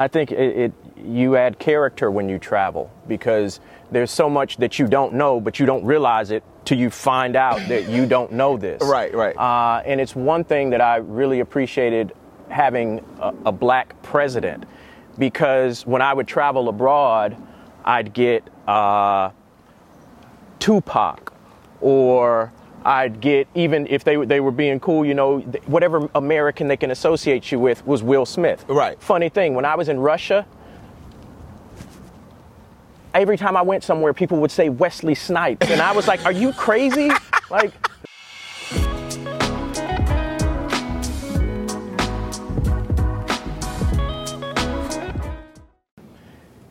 I think it, it, you add character when you travel because there's so much that you don't know, but you don't realize it till you find out that you don't know this. Right, right. Uh, and it's one thing that I really appreciated having a, a black president because when I would travel abroad, I'd get uh, Tupac or I'd get even if they they were being cool, you know, whatever American they can associate you with was Will Smith. Right. Funny thing, when I was in Russia, every time I went somewhere, people would say Wesley Snipes, and I was like, "Are you crazy?" like.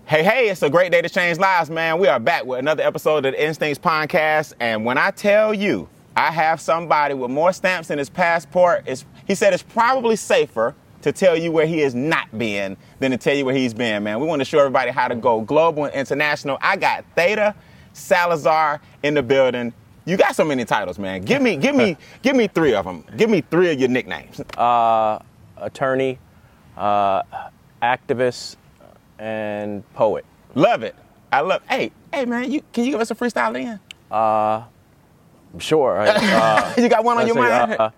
Hey, hey, it's a great day to change lives, man. We are back with another episode of the Instincts Podcast. And when I tell you I have somebody with more stamps in his passport, it's, he said it's probably safer to tell you where he has not been than to tell you where he's been, man. We want to show everybody how to go global and international. I got Theta Salazar in the building. You got so many titles, man. Give me, give me, give me three of them. Give me three of your nicknames. Uh, attorney, uh, activist, and poet. Love it. I love. Hey, hey, man. You can you give us a freestyle in? Uh, sure. Uh, you got one on your see, mind uh,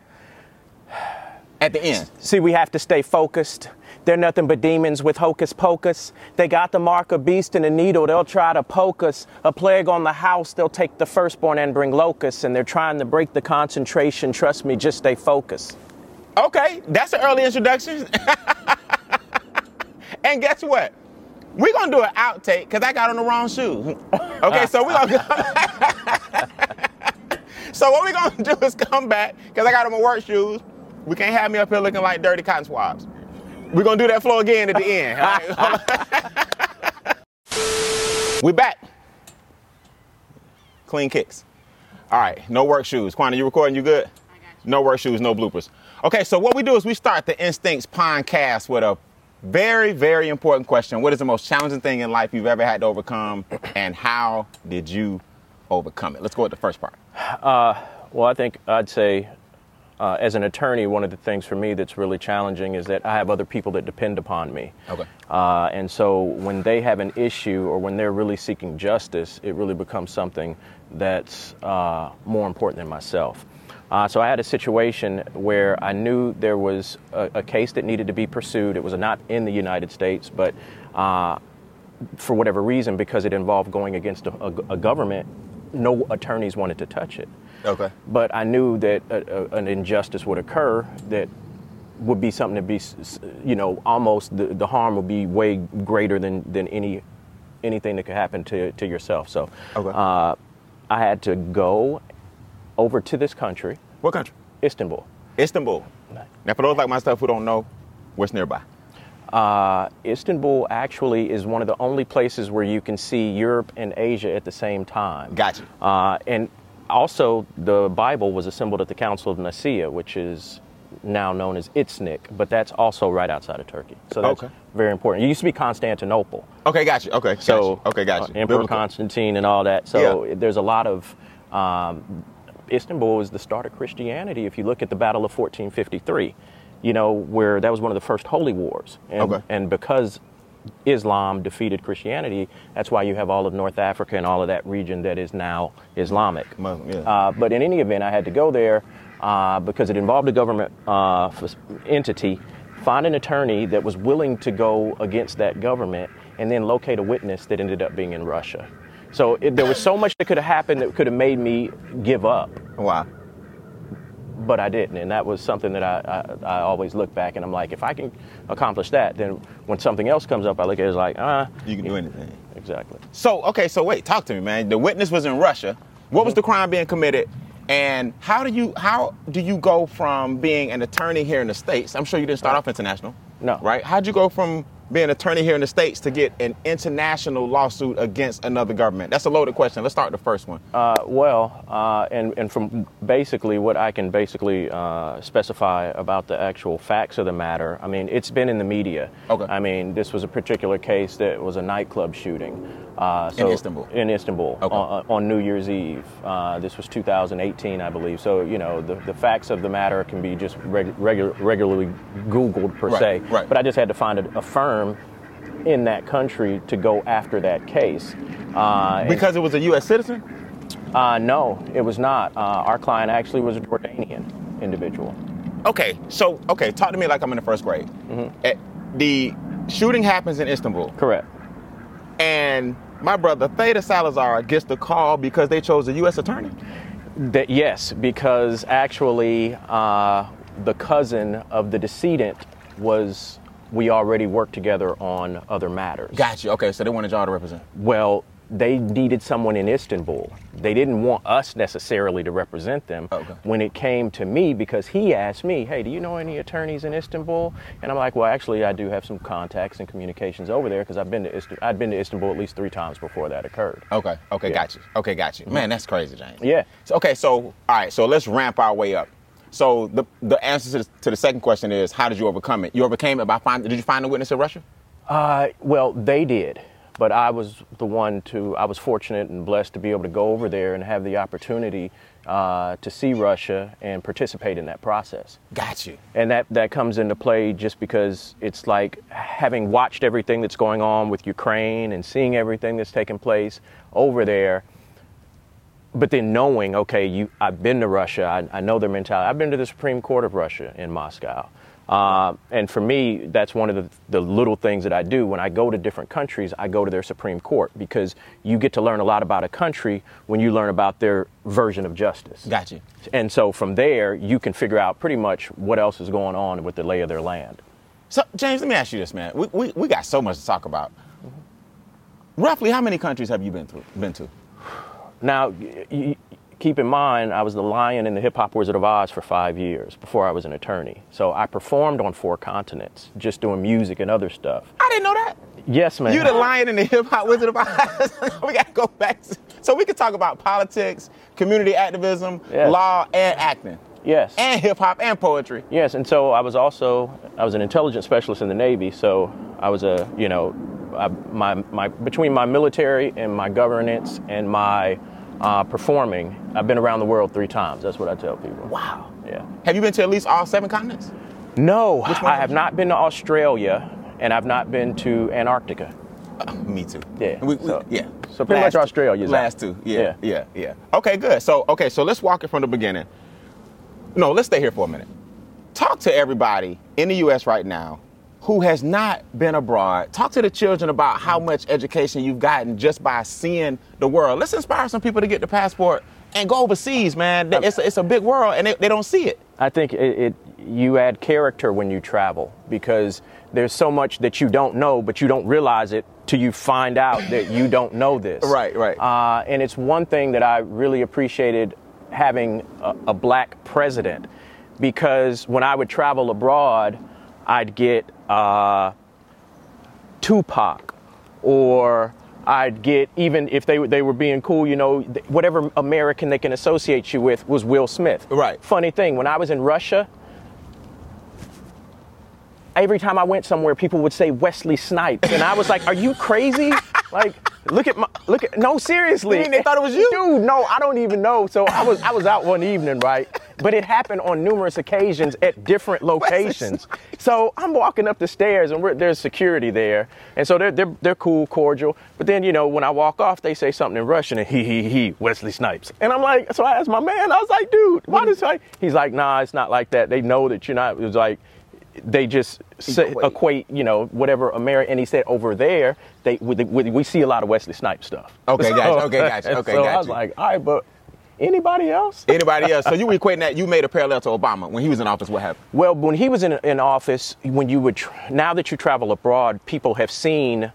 at the end. See, we have to stay focused. They're nothing but demons with hocus pocus. They got the mark of beast and a needle. They'll try to poke us. A plague on the house. They'll take the firstborn and bring locusts. And they're trying to break the concentration. Trust me, just stay focused. Okay, that's an early introduction. and guess what? We're gonna do an outtake because I got on the wrong shoes. Okay, so we're gonna So what we're gonna do is come back, because I got on my work shoes. We can't have me up here looking like dirty cotton swabs. We're gonna do that flow again at the end. all right? we back. Clean kicks. All right, no work shoes. Quanta, you recording? You good? No work shoes, no bloopers. Okay, so what we do is we start the Instincts podcast with a very, very important question. What is the most challenging thing in life you've ever had to overcome, and how did you overcome it? Let's go with the first part. Uh, well, I think I'd say, uh, as an attorney, one of the things for me that's really challenging is that I have other people that depend upon me. Okay. Uh, and so when they have an issue or when they're really seeking justice, it really becomes something that's uh, more important than myself. Uh, so I had a situation where I knew there was a, a, case that needed to be pursued. It was not in the United States, but uh, for whatever reason, because it involved going against a, a, a, government, no attorneys wanted to touch it. Okay. But I knew that an injustice would occur that would be something to be, you know, almost the, the harm would be way greater than, than any anything that could happen to, to yourself. So okay. uh, I had to go over to this country. What country? Istanbul. Istanbul. Now, for those like myself who don't know, what's nearby? Uh, Istanbul actually is one of the only places where you can see Europe and Asia at the same time. Gotcha. Uh, and also, the Bible was assembled at the Council of Nicaea, which is now known as Iznik, but that's also right outside of Turkey. So that's okay. very important. It used to be Constantinople. Okay, gotcha. Okay, gotcha. So, okay, gotcha. Uh, Emperor Biblical. Constantine and all that. So Yeah. there's a lot of. Um, Istanbul was the start of Christianity. If you look at the Battle of 1453, you know where that was one of the first holy wars, and, Okay. and because Islam defeated Christianity, that's why you have all of North Africa and all of that region that is now Islamic. Muslim, yeah. Uh, but in any event, I had to go there uh, because it involved a government uh, entity, find an attorney that was willing to go against that government, and then locate a witness that ended up being in Russia. So it, there was so much that could have happened that could have made me give up, Wow. But I didn't. And that was something that I, I, I always look back and I'm like, if I can accomplish that, then when something else comes up, I look at it as like, ah, You can do anything. exactly. So, okay, so wait, talk to me, man. The witness was in Russia. What was the crime being committed? And how do you how do you go from being an attorney here in the states? I'm sure you didn't start off international. No. Right? How'd you go from being an attorney here in the states to get an international lawsuit against another government? That's a loaded question. Let's start with the first one. Uh, well, uh, and, and from basically what I can basically uh, specify about the actual facts of the matter, I mean, it's been in the media. Okay. I mean, this was a particular case that was a nightclub shooting. Uh, In Istanbul? In Istanbul Okay. on, on New Year's Eve. Uh, this was 2018, I believe. So, you know, the, the facts of the matter can be just reg- regu- regularly Googled per Right, se. right. But I just had to find a, a firm in that country to go after that case. Uh, and- Because it was a U.S. citizen. uh, no, it was not. Uh, our client actually was a Jordanian individual. Okay, so okay, talk to me like I'm in the first grade. Mm-hmm. Eh, the shooting happens in Istanbul, Correct. and my brother Theta Salazar gets the call because they chose a U.S. attorney. That yes, because actually uh, the cousin of the decedent was we already worked together on other matters. Got you. Okay, so they wanted y'all to represent. Well, they needed someone in Istanbul. They didn't want us necessarily to represent them. Okay. When it came to me, because he asked me, "Hey, do you know any attorneys in Istanbul?" And I'm like, "Well, actually, I do have some contacts and communications over there because I've been to Ist- I'd been to Istanbul at least three times before that occurred." Okay. Okay. Yeah. Got you. Okay. Got you. Man, mm-hmm. that's crazy, James. Yeah. So, okay. So all right. So let's ramp our way up. So the the answer to the, to the second question is how did you overcome it? You overcame it by finding. Did you find a witness in Russia? Uh, well, they did, but I was the one to. I was fortunate and blessed to be able to go over there and have the opportunity uh, to see Russia and participate in that process. Got you. And that, that comes into play just because it's like having watched everything that's going on with Ukraine and seeing everything that's taking place over there, but then knowing, okay, you, I've been to Russia, I, I know their mentality. I've been to the Supreme Court of Russia in Moscow. Uh, and for me, that's one of the, the little things that I do. When I go to different countries, I go to their Supreme Court because you get to learn a lot about a country when you learn about their version of justice. Got you. And so from there, you can figure out pretty much what else is going on with the lay of their land. So James, let me ask you this, man. We we, we got so much to talk about. Roughly, how many countries have you been through, Been to? Now, y- y- keep in mind, I was the lion in the Hip Hop Wizard of Oz for five years before I was an attorney. So I performed on four continents, just doing music and other stuff. I didn't know that. Yes, man. You the lion in the hip hop wizard of Oz. we gotta go back. So we can talk about politics, community activism, Yes. law, and acting, Yes. and hip hop and poetry. Yes, and so I was also I was an intelligence specialist in the Navy. So I was a you know I, my my between my military and my governance and my uh, performing, I've been around the world three times. That's what I tell people. Wow. Yeah. Have you been to at least all seven continents? No, I have not been to Australia, and I've not been to Antarctica. Me too. Yeah, We, we- so- yeah. so pretty much Australia. Australia's out. Last two. Yeah, Yeah. yeah. Yeah. Okay. Good. So okay. So let's walk it from the beginning. No, let's stay here for a minute. Talk to everybody in the U.S. right now who has not been abroad. Talk to the children about how much education you've gotten just by seeing the world. Let's inspire some people to get the passport and go overseas, man. It's a, it's a big world and they, they don't see it. I think it, it you add character when you travel because there's so much that you don't know, but you don't realize it till you find out that you don't know this. Right, right. Uh, and it's one thing that I really appreciated having a, a black president because when I would travel abroad, I'd get uh, Tupac or I'd get even if they were- they were being cool, you know, whatever American they can associate you with was Will Smith. Right. Funny thing, when I was in Russia, every time I went somewhere, people would say Wesley Snipes, and I was like, "Are you crazy? like, look at my look at no, seriously." You mean they thought it was you? dude? No, I don't even know. So I was I was out one evening, right? But it happened on numerous occasions at different locations. So I'm walking up the stairs, and we're, there's security there, and so they're, they're they're cool, cordial. But then you know when I walk off, they say something in Russian, and he he he Wesley Snipes, and I'm like, so I asked my man, I was like, dude, why does I? He's like, nah, it's not like that. They know that you're not. It was like they just say, Equate. equate. you know, whatever American. And he said over there, they we, we, we see a lot of Wesley Snipes stuff. Okay, gotcha. Okay, gotcha. Okay, guys. so I was like, all right, but anybody else? Anybody else? So you were equating that, you made a parallel to Obama when he was in office, what happened? Well, when he was in, in office, when you would, tr- now that you travel abroad, people have seen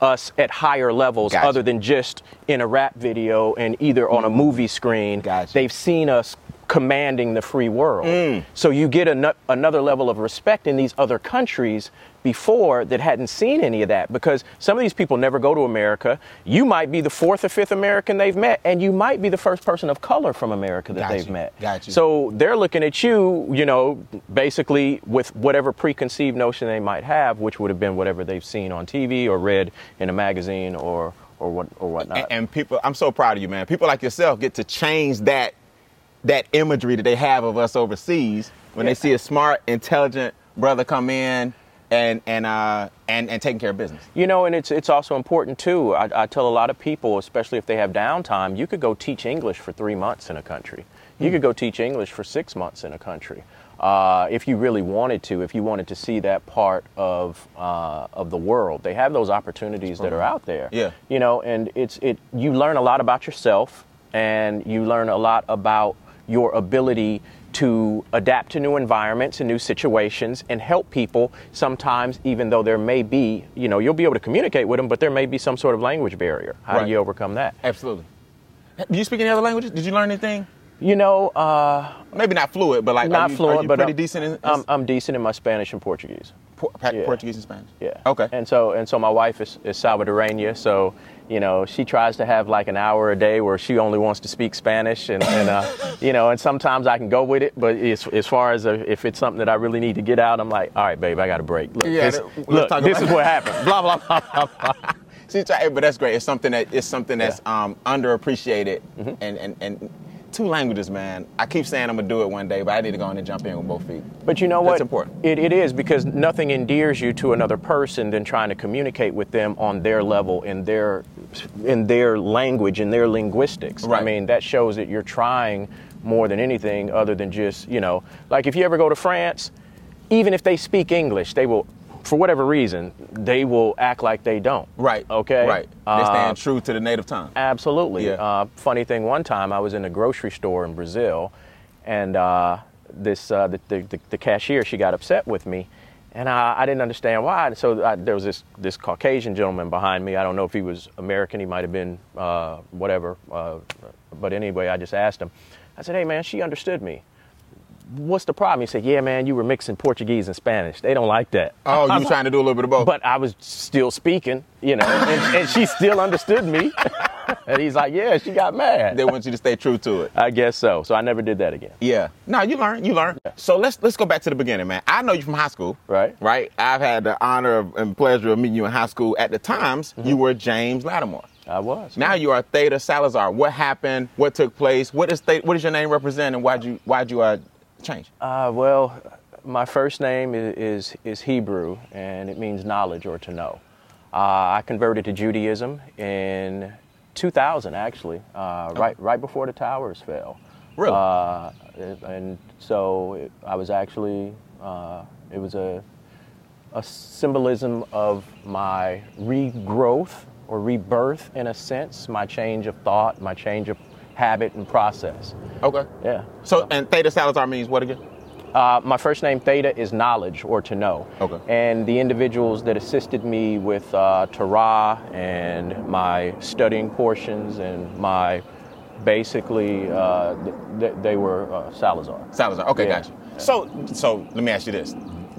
us at higher levels Gotcha. other than just in a rap video and either on a movie screen. Gotcha. They've seen us commanding the free world. Mm. So you get ano- another level of respect in these other countries before that hadn't seen any of that because some of these people never go to America. You might be the fourth or fifth American they've met, and you might be the first person of color from America that Got they've you. met. Got you. So they're looking at you, you know, basically with whatever preconceived notion they might have, which would have been whatever they've seen on TV or read in a magazine or or what or whatnot. and, and people i'm so proud of you man people like yourself get to change that that imagery that they have of us overseas when Yeah. they see a smart intelligent brother come in and and uh and and taking care of business. You know, and it's it's also important too. I, I tell a lot of people, especially if they have downtime, you could go teach English for three months in a country. You could go teach English for six months in a country, uh, if you really wanted to. If you wanted to see that part of uh, of the world, they have those opportunities that are out there. Yeah. You know, and it's it. You learn a lot about yourself, and you learn a lot about your ability to adapt to new environments and new situations and help people sometimes even though there may be you know you'll be able to communicate with them but there may be some sort of language barrier how Right. do you overcome that Absolutely. Do you speak any other languages? Did you learn anything? you know uh, Maybe not fluent, but like not you, fluent but pretty I'm, decent in, I'm, I'm decent in my spanish and portuguese Por- yeah. Portuguese and Spanish. yeah Okay. and so and so my wife is, is salvadoreña so you know she tries to have like an hour a day where she only wants to speak spanish and, and uh, you know and sometimes i can go with it but as, as far as uh if it's something that i really need to get out i'm like all right babe i got a break look, Yeah, this, look this is what happened blah blah blah blah blah See, but that's great. It's something that it's something that's um, underappreciated, Mm-hmm. and, and and two languages, man. I keep saying I'm gonna do it one day, but I need to go in and jump in with both feet. But you know what? That's important. It, it is because nothing endears you to another person than trying to communicate with them on their level, in their, in their language, in their linguistics. Right. I mean, that shows that you're trying more than anything other than just, you know, like if you ever go to France, even if they speak English, they will, for whatever reason, they will act like they don't. Right. Okay. Right. They Uh, stand true to the native tongue. Absolutely. Yeah. Uh, funny thing, one time I was in a grocery store in Brazil, and uh, this uh, the, the, the cashier she got upset with me, and I, I didn't understand why. So I, there was this this Caucasian gentleman behind me. I don't know if he was American. He might have been uh, whatever. Uh, but anyway, I just asked him. I said, "Hey man, she understood me. What's the problem?" He said, "Yeah man, you were mixing Portuguese and Spanish. They don't like that." Oh, you were trying to do a little bit of both. But I was still speaking, you know, and, and she still understood me. and he's like, yeah, she got mad. they want you to stay true to it. I guess so. So I never did that again. Yeah. No, you learn. You learn. So let's let's go back to the beginning, man. I know you from high school. Right. Right. I've had the honor of, and pleasure of meeting you in high school. At the times, Mm-hmm. you were James Lattimore. I was. Now you are Theta Salazar. What happened? What took place? What is Theta, what does your name represent, and why'd you why'd you uh, change? Uh, well, my first name is, is, is Hebrew, and it means knowledge or to know. Uh, I converted to Judaism in 2000, actually, uh, right, right before the towers fell. Really? Uh, and so it, I was actually, uh, it was a, a symbolism of my regrowth or rebirth in a sense, my change of thought, my change of habit and process. Okay. Yeah. So and Theta Salazar means what again? Uh, my first name Theta is knowledge or to know. Okay. And the individuals that assisted me with uh, Torah and my studying portions and my basically uh, th- th- they were uh, Salazar. Salazar. Okay, Yeah. gotcha. So so let me ask you this: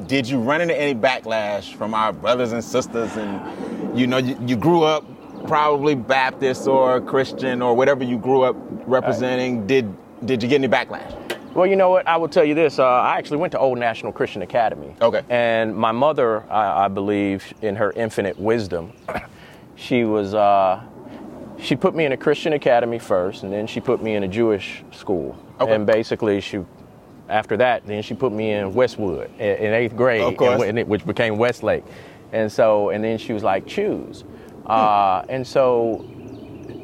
Did you run into any backlash from our brothers and sisters, and you know you, you grew up probably Baptist or Christian or whatever you grew up representing? Did did you get any backlash? Well, you know what? I will tell you this. Uh, I actually went to Old National Christian Academy. Okay. And my mother, I, I believe, in her infinite wisdom, she was. Uh, she put me in a Christian academy first, and then she put me in a Jewish school. Okay. And basically, she, after that, then she put me in Westwood in, in eighth grade, Of course. and it- which became Westlake. And so, and then she was like, choose. Uh, and so,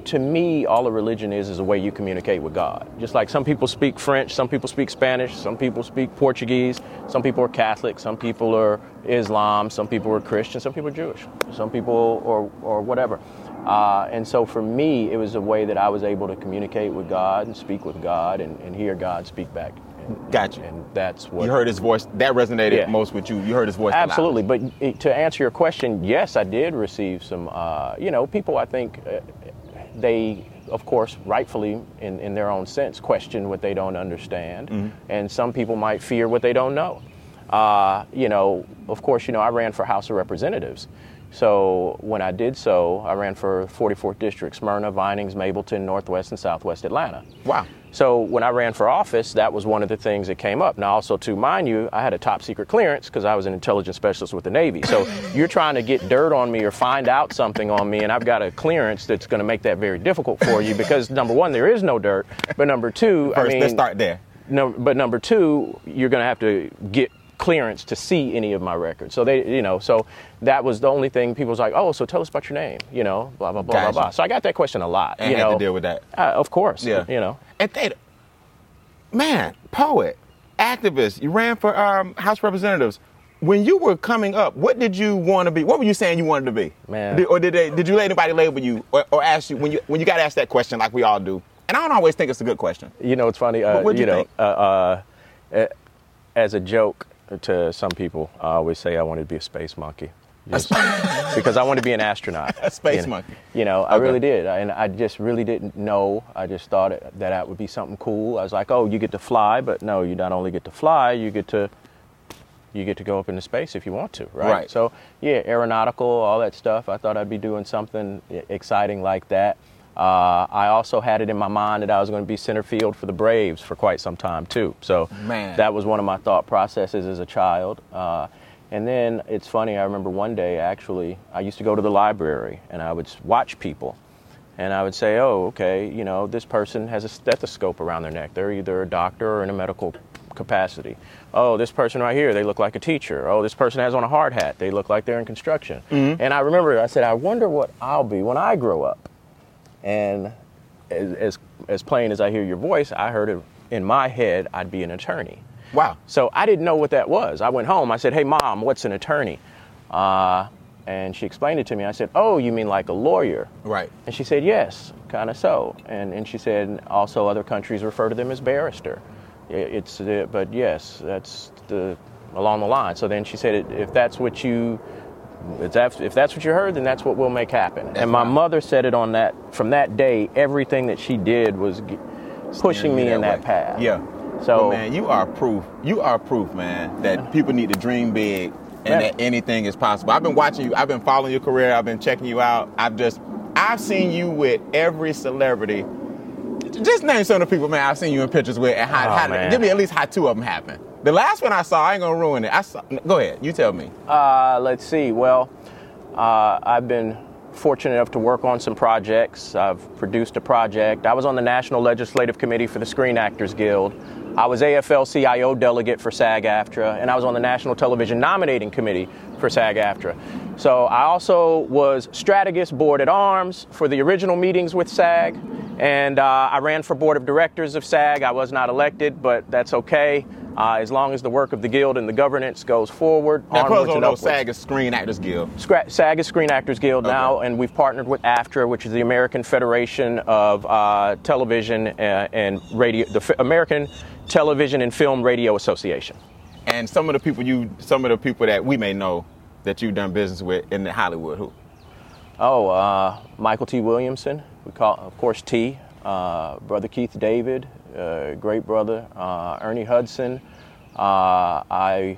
to me, all a religion is is a way you communicate with God. Just like some people speak French, some people speak Spanish, some people speak Portuguese, some people are Catholic, some people are Islam, some people are Christian, some people are Jewish, some people or or whatever. Uh, and so for me, it was a way that I was able to communicate with God and speak with God and, and hear God speak back. And, Gotcha. And that's what You heard his voice. That resonated Yeah. most with you. You heard his voice. Absolutely, but to answer your question, yes, I did receive some. Uh, you know, people I think uh, they, of course, rightfully in, in their own sense, question what they don't understand, Mm-hmm. and some people might fear what they don't know. Uh, you know, of course, you know I ran for House of Representatives. So when I did so, I ran for 44th District, Smyrna, Vinings, Mableton, Northwest, and Southwest Atlanta. Wow. So when I ran for office, that was one of the things that came up. Now, also to mind you, I had a top secret clearance because I was an intelligence specialist with the Navy. So you're trying to get dirt on me or find out something on me, and I've got a clearance that's going to make that very difficult for you because number one, there is no dirt, but number two, First, I mean, let's start there. no, but number two, you're going to have to get clearance to see any of my records. So they, you know, so that was the only thing people was like, oh, so tell us about your name, you know, blah blah blah Gotcha. blah blah. So I got that question a lot. And you had know, to deal with that. Uh, of course. Yeah. You know. And they, man, poet, activist. You ran for um, House Representatives. When you were coming up, what did you want to be? What were you saying you wanted to be? Man. Did, or did they? Did you let anybody label you or, or ask you when you when you got asked that question like we all do? And I don't always think it's a good question. You know, it's funny. Uh, What- what'd you know, think? uh, uh, as a joke to some people, I always say I wanted to be a space monkey. Just because I wanted to be an astronaut. A space you know. monkey. You know, I Okay. really did. And I just really didn't know. I just thought it, that that would be something cool. I was like, oh, you get to fly, but no, you not only get to fly, you get to you get to go up into space if you want to, right? Right. So, yeah, aeronautical, all that stuff. I thought I'd be doing something exciting like that. Uh, I also had it in my mind that I was going to be center field for the Braves for quite some time too. So Man. that was one of my thought processes as a child. Uh, and then it's funny. I remember one day actually, I used to go to the library and I would watch people, and I would say, "Oh, okay, you know, this person has a stethoscope around their neck. They're either a doctor or in a medical capacity. Oh, this person right here, they look like a teacher. Oh, this person has on a hard hat. They look like they're in construction." Mm-hmm. And I remember I said, "I wonder what I'll be when I grow up." And as, as, as plain as I hear your voice, I heard it in my head I'd be an attorney. Wow. So I didn't know what that was. I went home. I said, "Hey, mom, what's an attorney?" Uh, and she explained it to me. I said, "Oh, you mean like a lawyer?" Right. And she said, "Yes, kind of so." And and she said, also other countries refer to them as barrister. It's uh, but yes, that's the along the line. So then she said, "If that's what you." If that's, if that's what you heard, then that's what we'll make happen. and my right. mother said it on that. From that day, everything that she did was g- pushing me in that way. path. Yeah. So But man, you are proof. You are proof, man, that people need to dream big and that anything is possible. I've been watching you. I've been following your career. I've been checking you out. I've just, I've seen you with every celebrity. Just name some of the people, man. I've seen you in pictures with. And how, Oh, how man. give me at least how two of them happen. The last one I saw, I ain't gonna ruin it. I saw. Go ahead. You tell me. Uh, let's see. Well, uh, I've been fortunate enough to work on some projects. I've produced a project. I was on the National Legislative Committee for the Screen Actors Guild. I was AFL-CIO delegate for SAG-AFTRA, and I was on the National Television Nominating Committee for SAG-AFTRA. So I also was strategist board at arms for the original meetings with SAG, and uh, I ran for board of directors of SAG. I was not elected, but that's okay. Uh, as long as the work of the guild and the governance goes forward, Now, onwards and upwards. SAG is Screen Actors Guild. Scra- SAG is Screen Actors Guild now, and we've partnered with AFTRA, which is the American Federation of uh, Television uh, and Radio, the F- American Television and Film Radio Association. And some of the people you, some of the people that we may know that you've done business with in Hollywood. Who? Oh, uh, Mykelti Williamson, we call, of course, T. Uh, brother Keith David, uh, great brother. Uh, Ernie Hudson. Uh, I,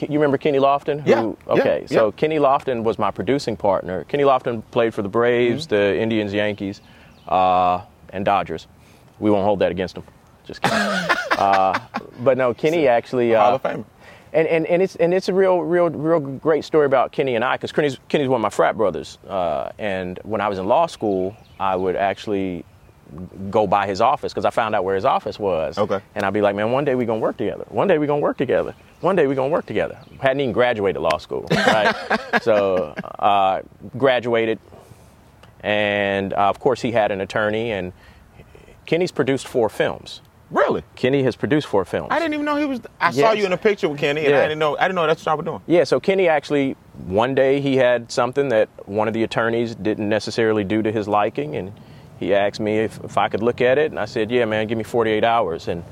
you remember Kenny Lofton? Who, Yeah, yeah, Okay, so yeah. Kenny Lofton was my producing partner. Kenny Lofton played for the Braves, Mm-hmm. the Indians, Yankees, uh, and Dodgers. We won't hold that against him. Just kidding. uh, but no, Kenny actually. Uh, Hall of Famer. And, and, and it's and it's a real real real great story about Kenny and I because Kenny's, Kenny's one of my frat brothers. Uh, and when I was in law school I would actually go by his office because I found out where his office was. Okay. and I'd be like man one day we're gonna work together. One day we're gonna work together. One day we're gonna work together. Hadn't even graduated law school right? So uh, graduated. And uh, of course he had an attorney and Kenny's produced four films Really? Kenny has produced four films I didn't even know he was. I saw you in a picture with Kenny, and I didn't know. I didn't know that's what I was doing. Yeah, so Kenny actually, one day he had something that one of the attorneys didn't necessarily do to his liking, and he asked me if, if I could look at it, and I said, yeah, man, give me 48 hours. And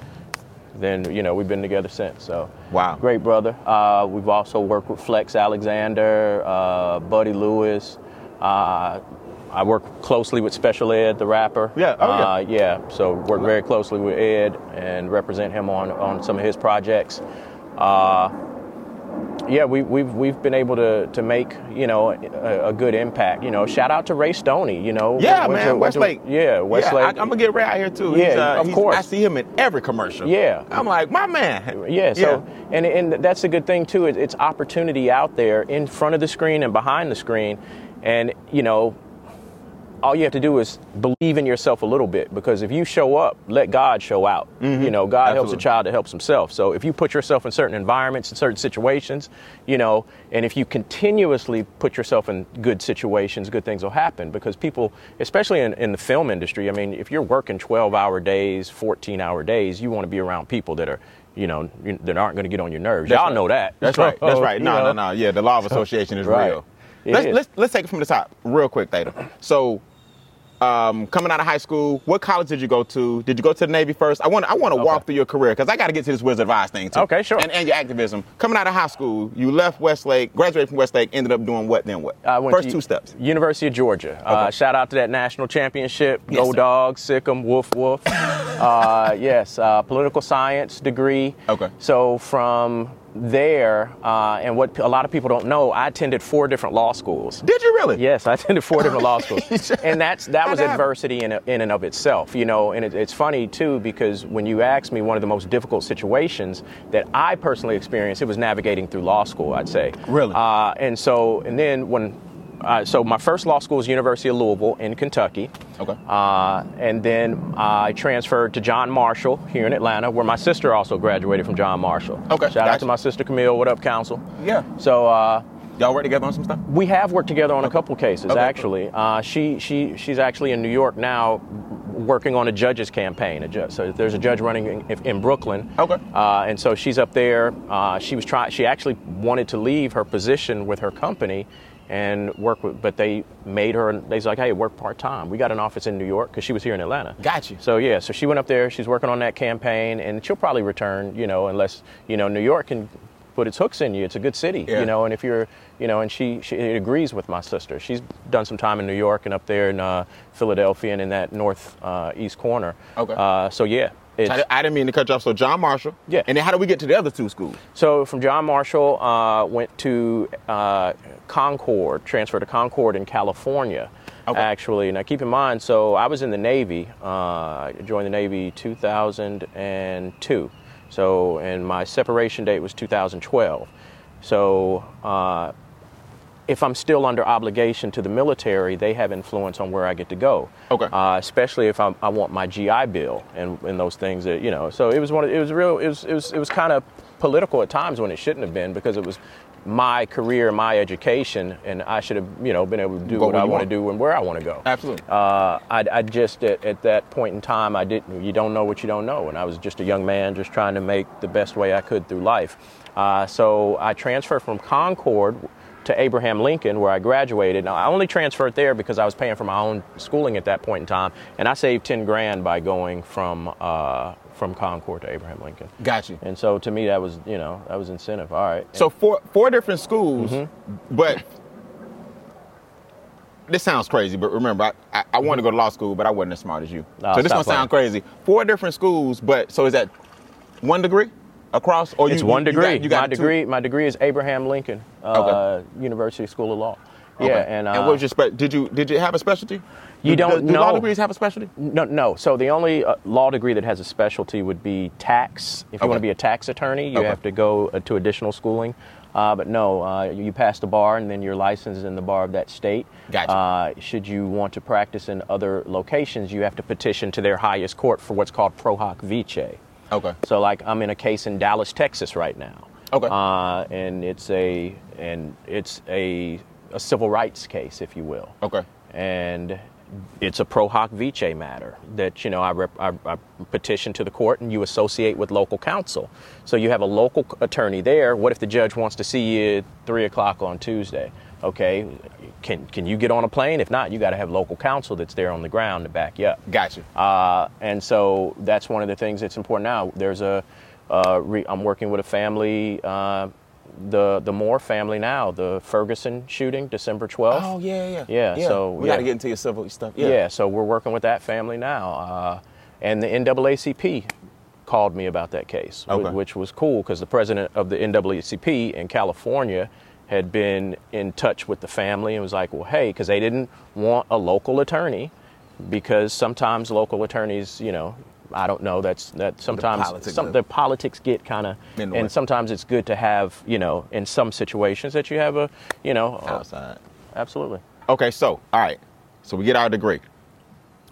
then, you know, we've been together since. So, Wow. Great brother. Uh, we've also worked with Flex Alexander, uh, Buddy Lewis. Uh, I work closely with Special Ed, the rapper. Yeah, oh, yeah. Uh, yeah, so work very closely with Ed and represent him on, on some of his projects. Uh, yeah, we, we've we've been able to to make you know a, a good impact. You know, shout out to Ray Stoney. You know, Yeah, went man, to- went to- Westlake. yeah, Westlake. I, am gonna get Ray out here too. Yeah, uh, of course. I see him in every commercial. Yeah. I'm like, my man. Yeah, so and and that's a good thing too. It's opportunity out there in front of the screen and behind the screen, and you know, all you have to do is believe in yourself a little bit because if you show up, let God show out. Mm-hmm. You know, God helps a child that helps himself. So if you put yourself in certain environments, in certain situations, you know, and if you continuously put yourself in good situations, good things will happen because people, especially in, in the film industry, I mean, if you're working 12 hour days, 14 hour days, you want to be around people that are, you know, that aren't going to get on your nerves. That's Y'all right. know that. That's right. That's right. No, no, no. Yeah, the law of association is Right. real. Let's, is. let's let's take it from the top, real quick, Theta. So, um, coming out of high school, what college did you go to? Did you go to the Navy first? I want I want to walk through your career because I got to get to this Wizard of Oz thing too. Okay, sure. And, and your activism. Coming out of high school, you left Westlake, graduated from Westlake, ended up doing what? Then what? First two steps. University of Georgia. Uh, Okay. shout out to that national championship. Yes, Go sir. Dogs, sick 'em, woof woof. uh, yes, uh, political science degree. Okay. So from there, uh, and what a lot of people don't know, I attended four different law schools. Did you really? Yes, I attended four different law schools, and that's that was How'd that happen? adversity in, in and of itself, you know. And it, it's funny too because when you ask me one of the most difficult situations that I personally experienced, it was navigating through law school. I'd say. Really? Uh, and so, and then when, uh, so my first law school was University of Louisville in Kentucky. Okay. Uh, and then I transferred to John Marshall here in Atlanta, where my sister also graduated from John Marshall. Okay, Shout out to my sister Camille. What up, council? Yeah. So. Uh, Y'all work together on some stuff? we have worked together on a couple cases, Okay. actually. Uh, she she she's actually in New York now, working on a judge's campaign. A ju- so there's a judge running in, in Brooklyn. Okay. Uh, and so she's up there. Uh, she was trying. She actually wanted to leave her position with her company and work with, but they made her. They was like, hey, work part time. We got an office in New York because she was here in Atlanta. Got you. So yeah, so she went up there. She's working on that campaign, and she'll probably return. You know, unless you know New York can put its hooks in you. It's a good city. Yeah. You know, and if you're, you know, and she she agrees with my sister. She's done some time in New York and up there in uh, Philadelphia and in that north uh, east corner. Okay. Uh, so yeah. It's, I, I didn't mean to cut you off. So John Marshall. Yeah. And then how do we get to the other two schools? So from John Marshall, uh, went to uh, Concord, transferred to Concord in California. Okay. Actually, now keep in mind, so I was in the Navy. Uh, I joined the Navy 2002. So, and my separation date was 2012. So, uh, if I'm still under obligation to the military, they have influence on where I get to go. Okay. Uh, especially if I'm, I want my GI Bill and, and those things that you know. So it was one. Of, it was real. It was it was it was kind of political at times when it shouldn't have been because it was my career, my education, and I should have you know been able to do Go what I want to do and where I want to go. Absolutely. Uh, I, I just at, at that point in time, I didn't. You don't know what you don't know, and I was just a young man, just trying to make the best way I could through life. Uh, so I transferred from Concord to Abraham Lincoln, where I graduated. Now I only transferred there because I was paying for my own schooling at that point in time, and I saved ten grand by going from uh, from Concord to Abraham Lincoln. Got you. And so to me, that was you know that was incentive. All right. So four four different schools, Mm-hmm. but this sounds crazy. But remember, I, I, I wanted to go to law school, but I wasn't as smart as you. So this one sound crazy. Four different schools, but so is that one degree across, or It's you, one you- you degree. got- you got my two? degree. My degree is Abraham Lincoln uh, University School of Law. Okay. Yeah, and, uh, what was your spe- did you did you have a specialty? You Do- don't do, do law degrees have a specialty? No, no. So the only uh, law degree that has a specialty would be tax. If you Okay. want to be a tax attorney, you Okay. have to go uh, to additional schooling. Uh, but no, uh, you you pass the bar, and then you're licensed in the bar of that state. Gotcha. Uh, should you want to practice in other locations, you have to petition to their highest court for what's called pro hac vice. Okay. So, like, I'm in a case in Dallas, Texas, right now. Okay. Uh, and it's a and it's a, a civil rights case, if you will Okay. and it's a pro hac vice matter that you know I, rep, I, I petition to the court and you associate with local counsel so you have a local attorney there what if the judge wants to see you at three o'clock on tuesday okay can, can you get on a plane if not you got to have local counsel that's there on the ground to back you up Gotcha. uh, and so that's one of the things that's important now. There's a, uh, re, I'm working with a family, uh, the the Moore family now, the Ferguson shooting, December 12th. Oh yeah, yeah. Yeah, so, we got to get into your civil stuff. Yeah. Yeah. so we're working with that family now. Uh, and the NAACP called me about that case, Okay. which was cool because the president of the NAACP in California had been in touch with the family and was like, well, hey, because they didn't want a local attorney because sometimes local attorneys, you know, I don't know. That's that sometimes politics some, the politics get kind of, the way. and sometimes it's good to have, you know, in some situations that you have a, you know, uh, Outside. absolutely. Okay, so all right. So we get our degree.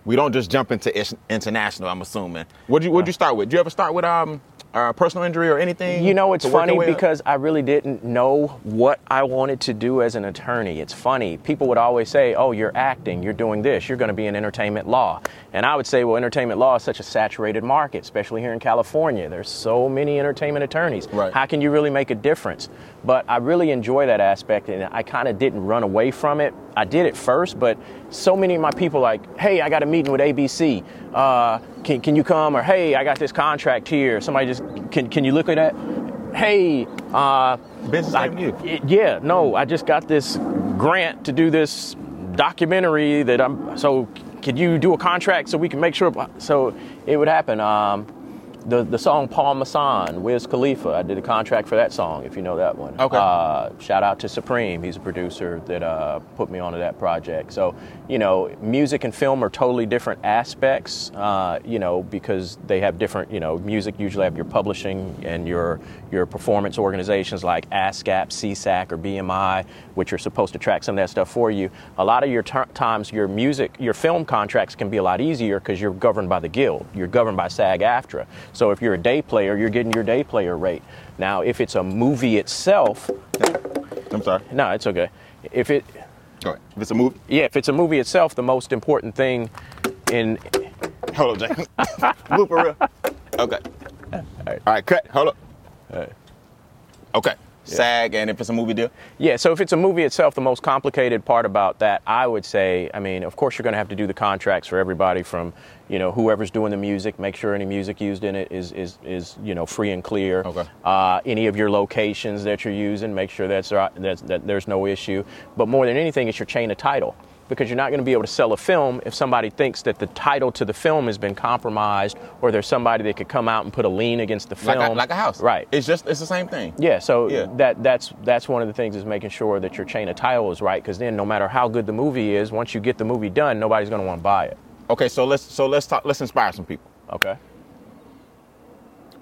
We don't just jump into international. I'm assuming. What you What'd you start with? Did you ever start with um uh, personal injury or anything? You know, it's funny up? because I really didn't know what I wanted to do as an attorney. It's funny. People would always say, oh, you're acting, you're doing this, you're going to be in entertainment law. And I would say, well, entertainment law is such a saturated market, especially here in California. There's so many entertainment attorneys. Right. How can you really make a difference? But I really enjoy that aspect, and I kind of didn't run away from it. I did it first, but so many of my people like, hey, I got a meeting with ABC. Uh, can, can you come? Or hey, I got this contract here. Somebody just can can you look at that? Hey, uh, Business I- y- yeah, no, I just got this grant to do this documentary that I'm. So, could you do a contract so we can make sure? So it would happen. Um, the the song Paul Masson, Wiz Khalifa. I did a contract for that song, if you know that one. Okay. Uh, shout out to Supreme. He's a producer that uh, put me onto that project. So you know, music and film are totally different aspects. Uh, you know, because they have different. You know, music usually have your publishing and your your performance organizations like ASCAP, SESAC, or BMI, which are supposed to track some of that stuff for you. A lot of your ter- times, your music, your film contracts can be a lot easier because you're governed by the guild. You're governed by SAG-AFTRA. So if you're a day player, you're getting your day player rate. Now, if it's a movie itself, I'm sorry. no, it's okay. If it, Go ahead. If it's a movie, yeah, if it's a movie itself, the most important thing in hold up, Jay. Blooper reel. Okay. All right. cut. Hold up. All right. Okay. SAG, and if it's a movie deal, Yeah, so if it's a movie itself, the most complicated part about that, I would say, I mean, of course, you're going to have to do the contracts for everybody from, you know, whoever's doing the music, make sure any music used in it is, is, is you know, free and clear. Okay. Uh, any of your locations that you're using, make sure that's, right- that's, that there's no issue. But more than anything, it's your chain of title. Because you're not going to be able to sell a film if somebody thinks that the title to the film has been compromised, or there's somebody that could come out and put a lien against the like film. a, like a house. Right. It's just it's the same thing. Yeah, so Yeah. that that's that's one of the things is making sure that your chain of title is right because then no matter how good the movie is, once you get the movie done, nobody's going to want to buy it. Okay. So let's so let's talk. Let's inspire some people. Okay.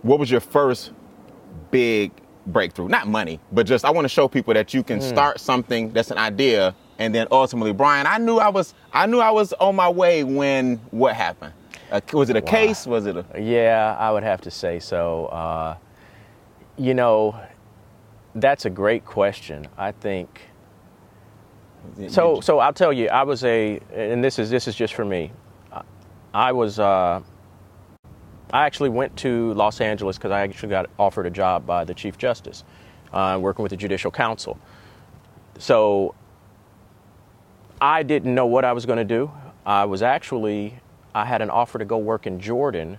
What was your first big breakthrough? Not money, but just I want to show people that you can Hmm. start something that's an idea, and then ultimately, Brian, I knew I was I knew I was on my way when what happened. Uh, was it a case? Was it a Yeah, I would have to say so. Uh, you know, that's a great question. I think so. So I'll tell you, I was a, and this is this is just for me. I- I was. Uh, I actually went to Los Angeles because I actually got offered a job by the Chief Justice, uh, working with the Judicial Council. So I didn't know what I was going to do. I was actually, I had an offer to go work in Jordan,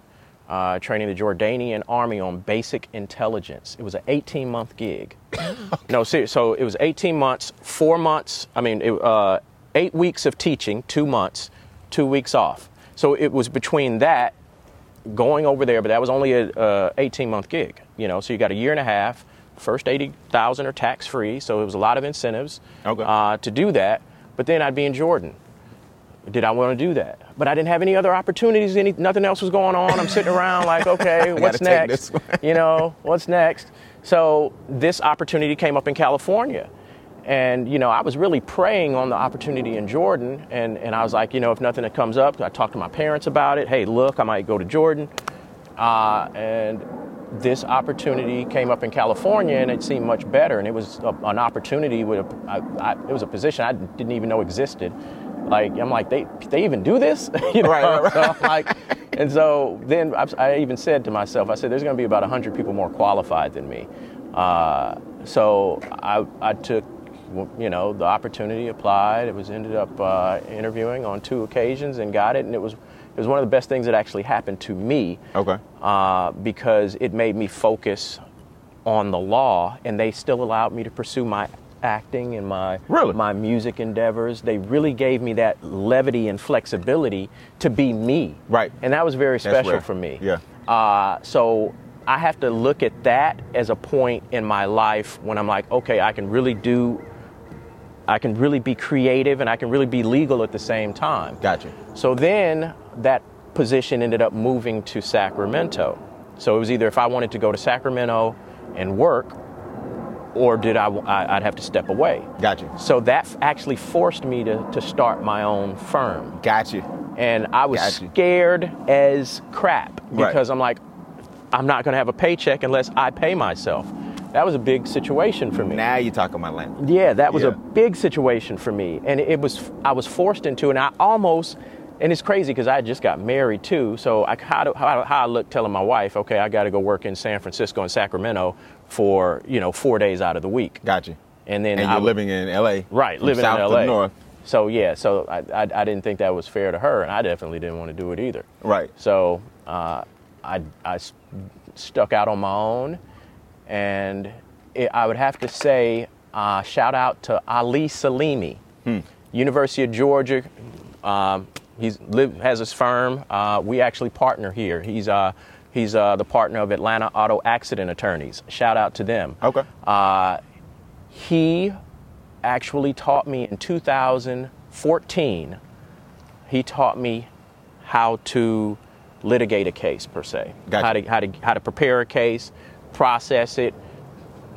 uh, training the Jordanian army on basic intelligence. It was an 18 month gig. no, serious. So it was 18 months, four months, I mean, it, uh, eight weeks of teaching, two months, two weeks off. So it was between that going over there, but that was only a, a 18 month gig. You know, so you got a year and a half. First 80,000 are tax free, so it was a lot of incentives Okay. uh, to do that. But then I'd be in Jordan. Did I want to do that? But I didn't have any other opportunities. Any nothing else was going on. I'm sitting around like, okay, what's next? you know, what's next? So this opportunity came up in California. And, you know, I was really praying on the opportunity in Jordan. And, and I was like, you know, if nothing that comes up, I talked to my parents about it. Hey, look, I might go to Jordan. Uh, and this opportunity came up in California and it seemed much better. And it was a, an opportunity with a, I, I, it was a position I didn't even know existed. Like, I'm like, they, they even do this? you know? Right, right, So like, and so then I, I even said to myself, I said, there's going to be about 100 people more qualified than me. Uh, so I, I took, you know, the opportunity, applied. It was ended up uh, interviewing on two occasions and got it. And it was, it was one of the best things that actually happened to me okay? uh, because it made me focus on the law, and they still allowed me to pursue my acting and my Really? my music endeavors. They really gave me that levity and flexibility to be me. Right. And that was very special for me. Yeah. Uh, so I have to look at that as a point in my life when I'm like, okay, I can really do. I can really be creative and I can really be legal at the same time. Gotcha. So then that position ended up moving to Sacramento. So it was either if I wanted to go to Sacramento and work, or did I, I would have to step away. Got you. So that actually forced me to, to start my own firm. Got you. And I was Got you. scared as crap Right. because I'm like, I'm not going to have a paycheck unless I pay myself. That was a big situation for me. Now you're talking my language. Yeah, that was Yeah. a big situation for me, and it was I was forced into, and I almost, and it's crazy because I just got married too. So I how, do, how, how I look telling my wife, okay, I got to go work in San Francisco and Sacramento for you know four days out of the week, Got you. and then And I you're living in LA. right living south in LA. to north. So yeah, so I, I I didn't think that was fair to her, and I definitely didn't want to do it either. Right. So uh, I, I stuck out on my own, and it, I would have to say, uh, shout out to Ali Salimi, University of Georgia. Um, he's live, has his firm. Uh, we actually partner here. He's uh, he's uh, the partner of Atlanta Auto Accident Attorneys. Shout out to them. Okay. Uh, he actually taught me in 2014 he taught me how to litigate a case per se Gotcha. how to how to how to prepare a case process it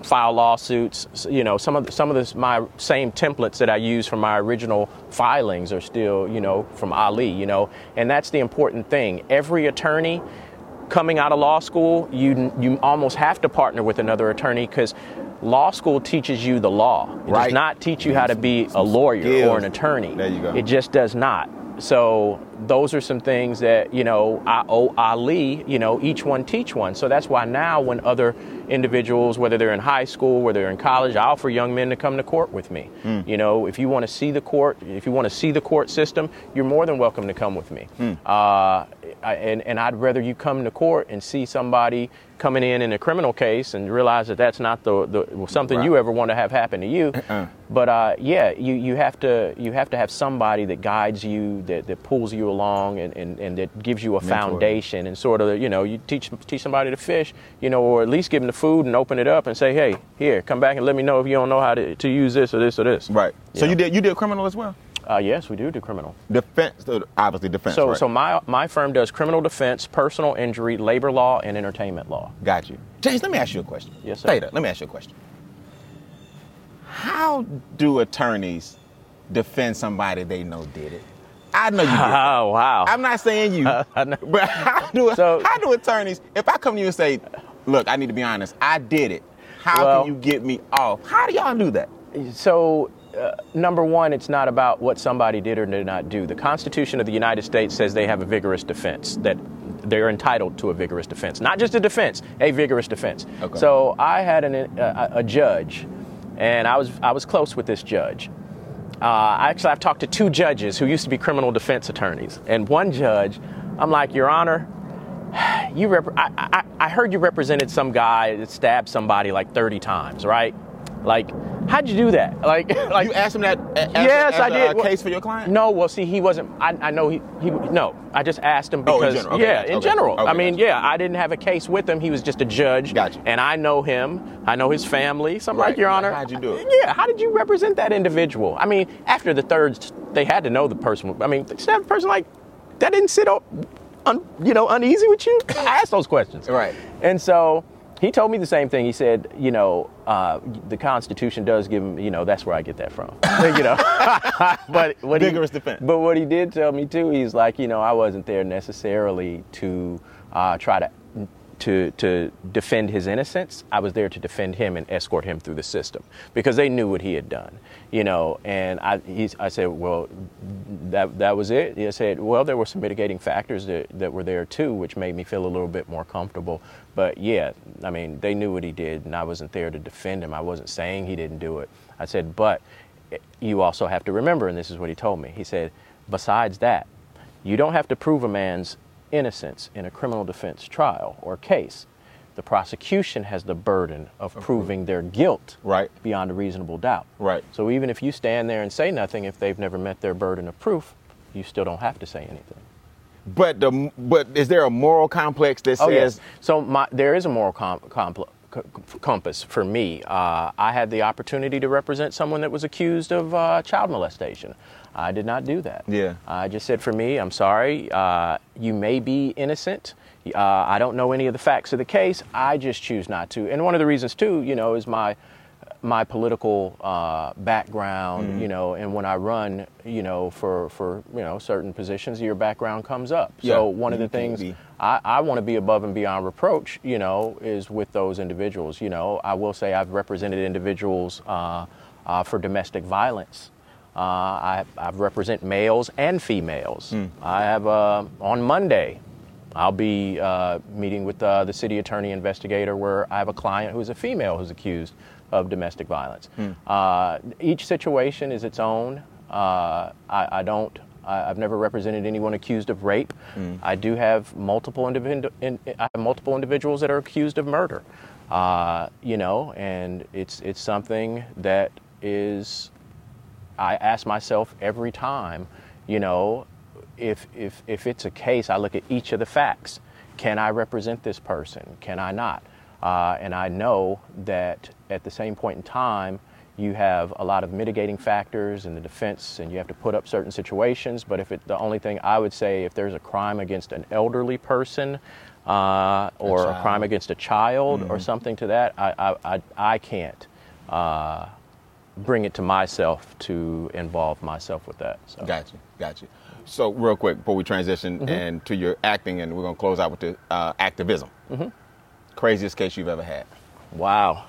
file lawsuits you know some of the, some of this my same templates that I use from my original filings are still you know from Ali you know and that's the important thing every attorney coming out of law school you you almost have to partner with another attorney cuz law school teaches you the law it Right. does not teach you how to be a lawyer skills. or an attorney There you go. it just does not so those are some things that you know I owe Ali. You know, each one teach one. So that's why now when other individuals, whether they're in high school, whether they're in college, I offer young men to come to court with me. Hmm. You know, if you want to see the court, if you want to see the court system, you're more than welcome to come with me. Hmm. Uh, I, and and I'd rather you come to court and see somebody coming in in a criminal case and realize that that's not the, the something you ever want to have happen to you. Uh-uh. But uh, yeah, you, you have to you have to have somebody that guides you, that, that pulls you along, and, and, and that gives you a Mentor. foundation and sort of you know you teach teach somebody to fish, you know, or at least give them the food and open it up and say, hey, here, come back and let me know if you don't know how to, to use this or this or this. Right. So Yeah. you did you did criminal as well? Uh, yes, we do do criminal. Defense, uh, obviously defense. So right? so my my firm does criminal defense, personal injury, labor law, and entertainment law. Got you. James, let me ask you a question. Yes, sir. Theta, let me ask you a question. How do attorneys defend somebody they know did it? I know you did. Oh wow. I'm not saying you, I know. but how do So- how do attorneys? If I come to you and say, "Look, I need to be honest. I did it. How Well- can you get me off? How do y'all do that?" So, uh, number one, it's not about what somebody did or did not do. The Constitution of the United States says they have a vigorous defense, that they're entitled to a vigorous defense. Not just a defense, a vigorous defense. Okay. So, I had an, a, a judge, and I was, I was close with this judge. Uh, actually, I've talked to two judges who used to be criminal defense attorneys. And one judge, I'm like, Your Honor, you rep- I, I, I heard you represented some guy that stabbed somebody like 30 times, right? Like, how'd you do that? Like, like you asked him that as, yes, as I a, did. uh, Well, case for your client? No, well, see, he wasn't. I, I know he, he. No, I just asked him Oh, in because. general. Okay, yeah, gotcha. in Okay. general. Okay, I mean, gotcha. yeah, I didn't have a case with him. He was just a judge. Gotcha. And I know him. I know his family. So I'm Right. like, Your Honor. how'd you do it? Yeah. How did you represent that individual? I mean, after the third, they had to know the person. I mean, they should have a person like that didn't sit up, un, you know, uneasy with you. I asked those questions. Right. And so he told me the same thing. He said, you know, uh, the Constitution does give him, you know, that's where I get that from. you know, but what Vigorous he, defense. But what he did tell me too, he's like, you know, I wasn't there necessarily to uh, try to. To, to defend his innocence, I was there to defend him and escort him through the system because they knew what he had done, you know. And I, I said, well, that that was it. He said, well, there were some mitigating factors that, that were there too, which made me feel a little bit more comfortable. But yeah, I mean, they knew what he did, and I wasn't there to defend him. I wasn't saying he didn't do it. I said, but you also have to remember, and this is what he told me. He said, besides that, you don't have to prove a man's innocence in a criminal defense trial or case. The prosecution has the burden of proving their guilt Right. beyond a reasonable doubt. Right. So even if you stand there and say nothing, if they've never met their burden of proof, you still don't have to say anything. But the but is there a moral complex that Oh says yes. So my, there is a moral com- compass for me. Uh, I had the opportunity to represent someone that was accused of uh, child molestation. I did not do that. Yeah. I just said, for me, I'm sorry. Uh, you may be innocent. Uh, I don't know any of the facts of the case. I just choose not to. And one of the reasons too, you know, is my my political uh, background, Mm-hmm. you know, and when I run, you know, for for you know certain positions, your background comes up. Yeah, So one of the things be- I, I want to be above and beyond reproach, you know, is with those individuals. You know, I will say I've represented individuals uh, uh, for domestic violence. Uh, I, I represent males and females. Hmm. I have uh, on Monday. I'll be uh, meeting with uh, the city attorney investigator where I have a client who's a female who's accused of domestic violence. Uh, each situation is its own. Uh, I, I don't. I, I've never represented anyone accused of rape. I do have multiple individu- in, I have multiple individuals that are accused of murder. Uh, you know, and it's it's something that is I ask myself every time, you know, if, if, if it's a case, I look at each of the facts. Can I represent this person? Can I not? Uh, and I know that at the same point in time, you have a lot of mitigating factors in the defense, and you have to put up certain situations. But if it, the only thing I would say, if there's a crime against an elderly person, uh, or a, child. crime against a child, or something to that, I, I, I, I can't uh, bring it to myself to involve myself with that. So. Got you, got you. So, real quick before we transition Mm-hmm. and to your acting, and we're gonna close out with the uh, activism. Mm-hmm. Craziest case you've ever had? Wow.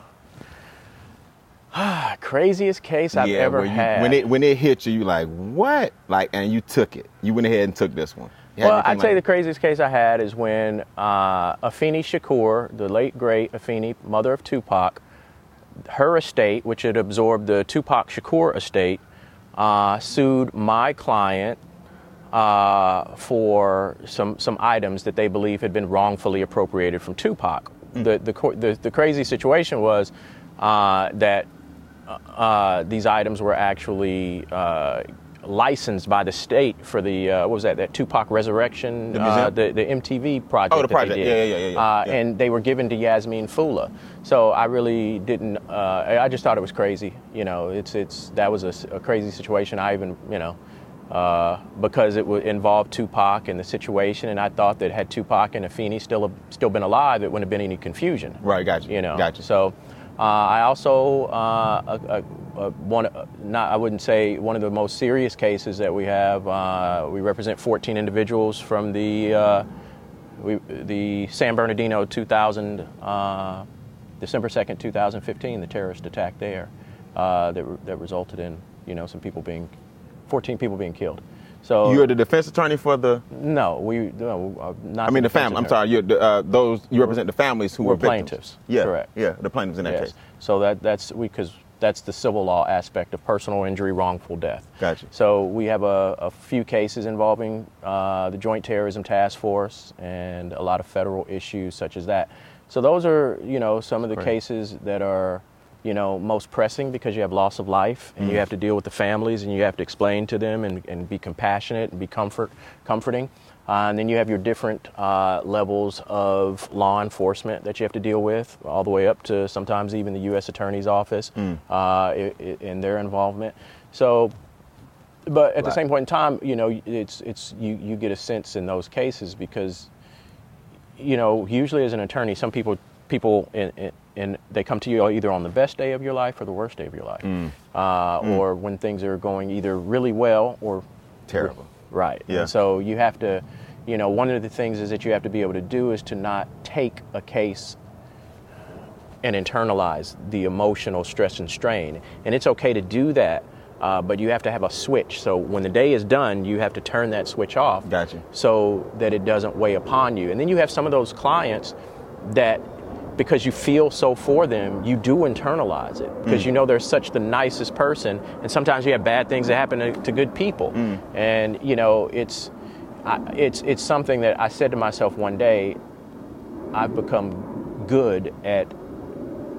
Craziest case I've ever you- had. When it when it hit you, you like what? Like, and you took it. You went ahead and took this one. Well, anything I'd say the craziest case I had is when uh, Afeni Shakur, the late great Afeni, mother of Tupac, her estate, which had absorbed the Tupac Shakur estate, uh, sued my client uh, for some some items that they believe had been wrongfully appropriated from Tupac. The, the the the crazy situation was uh, that uh, these items were actually uh, licensed by the state for the uh, what was that that Tupac Resurrection The uh, the the MTV project. Oh, the that they project. did. Yeah, yeah, yeah, yeah, Uh, yeah. And they were given to Yaasmyn Fula. So I really didn't. Uh, I just thought it was crazy. You know, it's it's that was a crazy situation. I even you know. Uh, because it would involve Tupac and the situation, and I thought that had Tupac and Afeni still still been alive, it wouldn't have been any confusion. Right, gotcha. you. You know, gotcha. So uh, I also uh, a, a, one uh, not I wouldn't say one of the most serious cases that we have. Uh, we represent 14 individuals from the uh, we, the San Bernardino 2000 uh, December 2nd 2015 the terrorist attack there that that resulted in you know some people being 14 people being killed. So You're the defense attorney for the. no, we no, uh, not. I mean, the defense family. I'm sorry. You're the, uh, those. You represent the families who We're were victims. plaintiffs. Yeah, Correct. Yeah, the plaintiffs in that Yes. case. So that that's because that's the civil law aspect of personal injury, wrongful death. Gotcha. So we have a, a few cases involving uh, the Joint Terrorism Task Force and a lot of federal issues such as that. So those are you know some of the cases that are you know most pressing because you have loss of life and you have to deal with the families and you have to explain to them and, and be compassionate and be comfort comforting. Uh, and then you have your different uh, levels of law enforcement that you have to deal with, all the way up to sometimes even the U.S. Attorney's Office uh, i- i- in their involvement. So, but at the same point in time, you know, it's it's you you get a sense in those cases because, you know, usually as an attorney, some people people in, in, in they come to you either on the best day of your life or the worst day of your life, uh, or when things are going either really well or Terrible. Right. Yeah. And so you have to, you know, one of the things is that you have to be able to do is to not take a case and internalize the emotional stress and strain. And it's okay to do that, uh, but you have to have a switch. So when the day is done, you have to turn that switch off. Gotcha. So that it doesn't weigh upon you. And then you have some of those clients that because you feel so for them, you do internalize it because mm. you know they're such the nicest person, and sometimes you have bad things that happen to, to good people, mm. and you know it's, I, it's it's something that I said to myself one day. I've become good at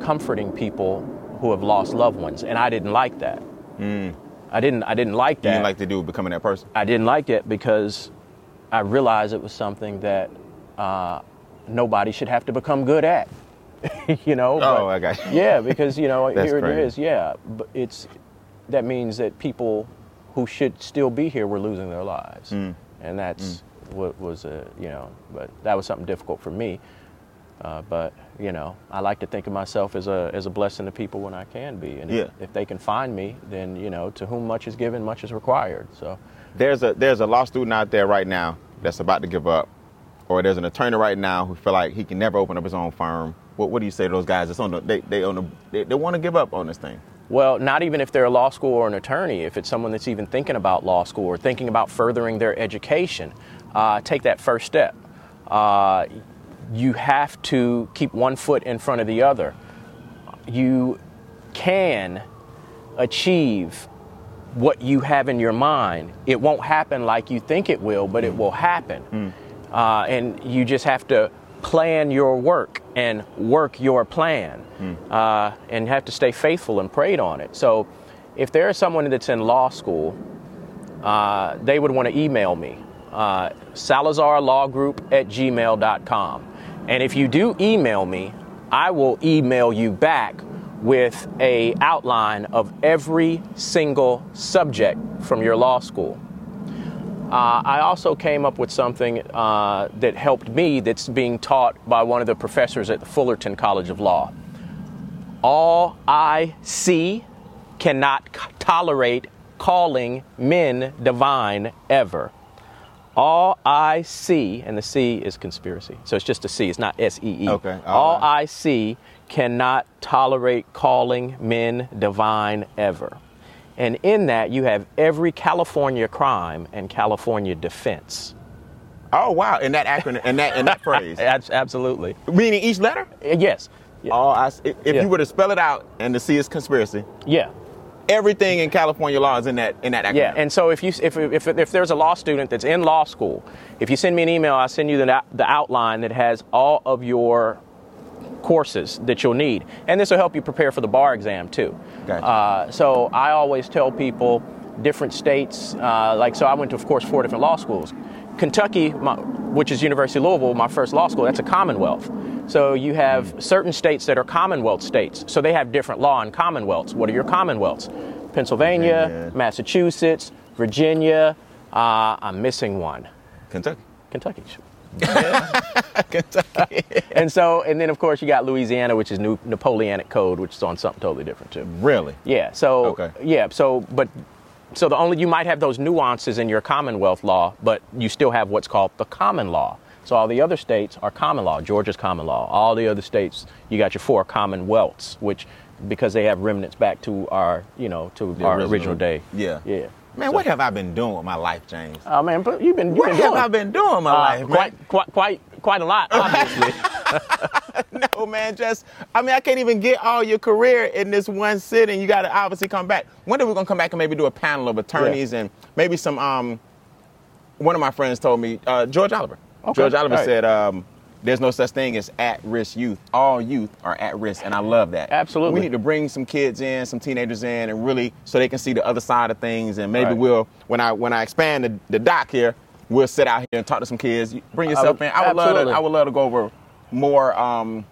comforting people who have lost loved ones, and I didn't like that. Mm. I didn't I didn't like You that. didn't like to do becoming that person. I didn't like it because I realized it was something that uh, nobody should have to become good at. you know. Oh, but- I got you. Yeah, because you know here it crazy. is. Yeah, but it's that means that people who should still be here were losing their lives, Mm. and that's what was a you know. But that was something difficult for me. Uh, but you know, I like to think of myself as a as a blessing to people when I can be, and Yeah. if, if they can find me, then you know, to whom much is given, much is required. So, There's a there's a law student out there right now that's about to give up, or there's an attorney right now who feel like he can never open up his own firm. What, what do you say to those guys that's on the they they on the they, they want to give up on this thing? well, not even if they're a law school or an attorney, if it's someone that's even thinking about law school or thinking about furthering their education, uh, take that first step. Uh, you have to keep one foot in front of the other. You can achieve what you have in your mind. It won't happen like you think it will, but it will happen. Uh, and you just have to plan your work and work your plan uh, and have to stay faithful and prayed on it. So if there is someone that's in law school, uh, they would want to email me, uh, salazarlawgroup at gmail.com. And if you do email me, I will email you back with a outline of every single subject from your law school. Uh, I also came up with something uh, that helped me that's being taught by one of the professors at the Fullerton College of Law. All I see cannot c- tolerate calling men divine ever. All I see, and the C is conspiracy. So it's just a C, it's not S E E. Okay, all All right. I see cannot tolerate calling men divine ever. And in that, you have every California crime and California defense. Oh wow! In that acronym, in that in that phrase, Absolutely. meaning each letter. Uh, Yes. Yeah. Oh, I, if Yeah. you were to spell it out and the C is conspiracy, yeah. everything in California law is in that in that acronym. Yeah, and so if you if, if if there's a law student that's in law school, if you send me an email, I'll send you the the outline that has all of your courses that you'll need, and this will help you prepare for the bar exam too. Gotcha. Uh, so I always tell people different states, uh, like so I went to of course four different law schools. Kentucky, my, which is University of Louisville, my first law school, that's a Commonwealth. So you have certain states that are Commonwealth states. So they have different law in Commonwealths. What are your Commonwealths? Pennsylvania, Virginia. Massachusetts, Virginia. Uh, I'm missing one. Kentucky. Kentucky. Kentucky. And so, and then of course you got Louisiana, which is New Napoleonic Code, which is on something totally different too. really? Yeah. So Okay. yeah. So but so the only you might have those nuances in your Commonwealth law, but you still have what's called the common law. So all the other states are common law. Georgia's common law. All the other states, you got your four commonwealths, which because they have remnants back to our you know to The our original- original, day. yeah. Yeah. Man, what have I been doing with my life, James? Oh man, but you've been you've What been have doing I been doing with my uh, life, man? quite quite quite quite a lot, obviously. no, man, just I mean, I can't even get all your career in this one sitting. You got to obviously come back. When are we gonna come back and maybe do a panel of attorneys and maybe some? Um, one of my friends told me uh, George Oliver. Okay, George Oliver right. said, um, "There's no such thing as at-risk youth. All youth are at risk," and I love that. Absolutely. we need to bring some kids in, some teenagers in, and really so they can see the other side of things. And maybe Right. we'll when I when I expand the, the doc here, we'll sit out here and talk to some kids. Bring yourself would- in. I would love to. absolutely. I would love to go over more um,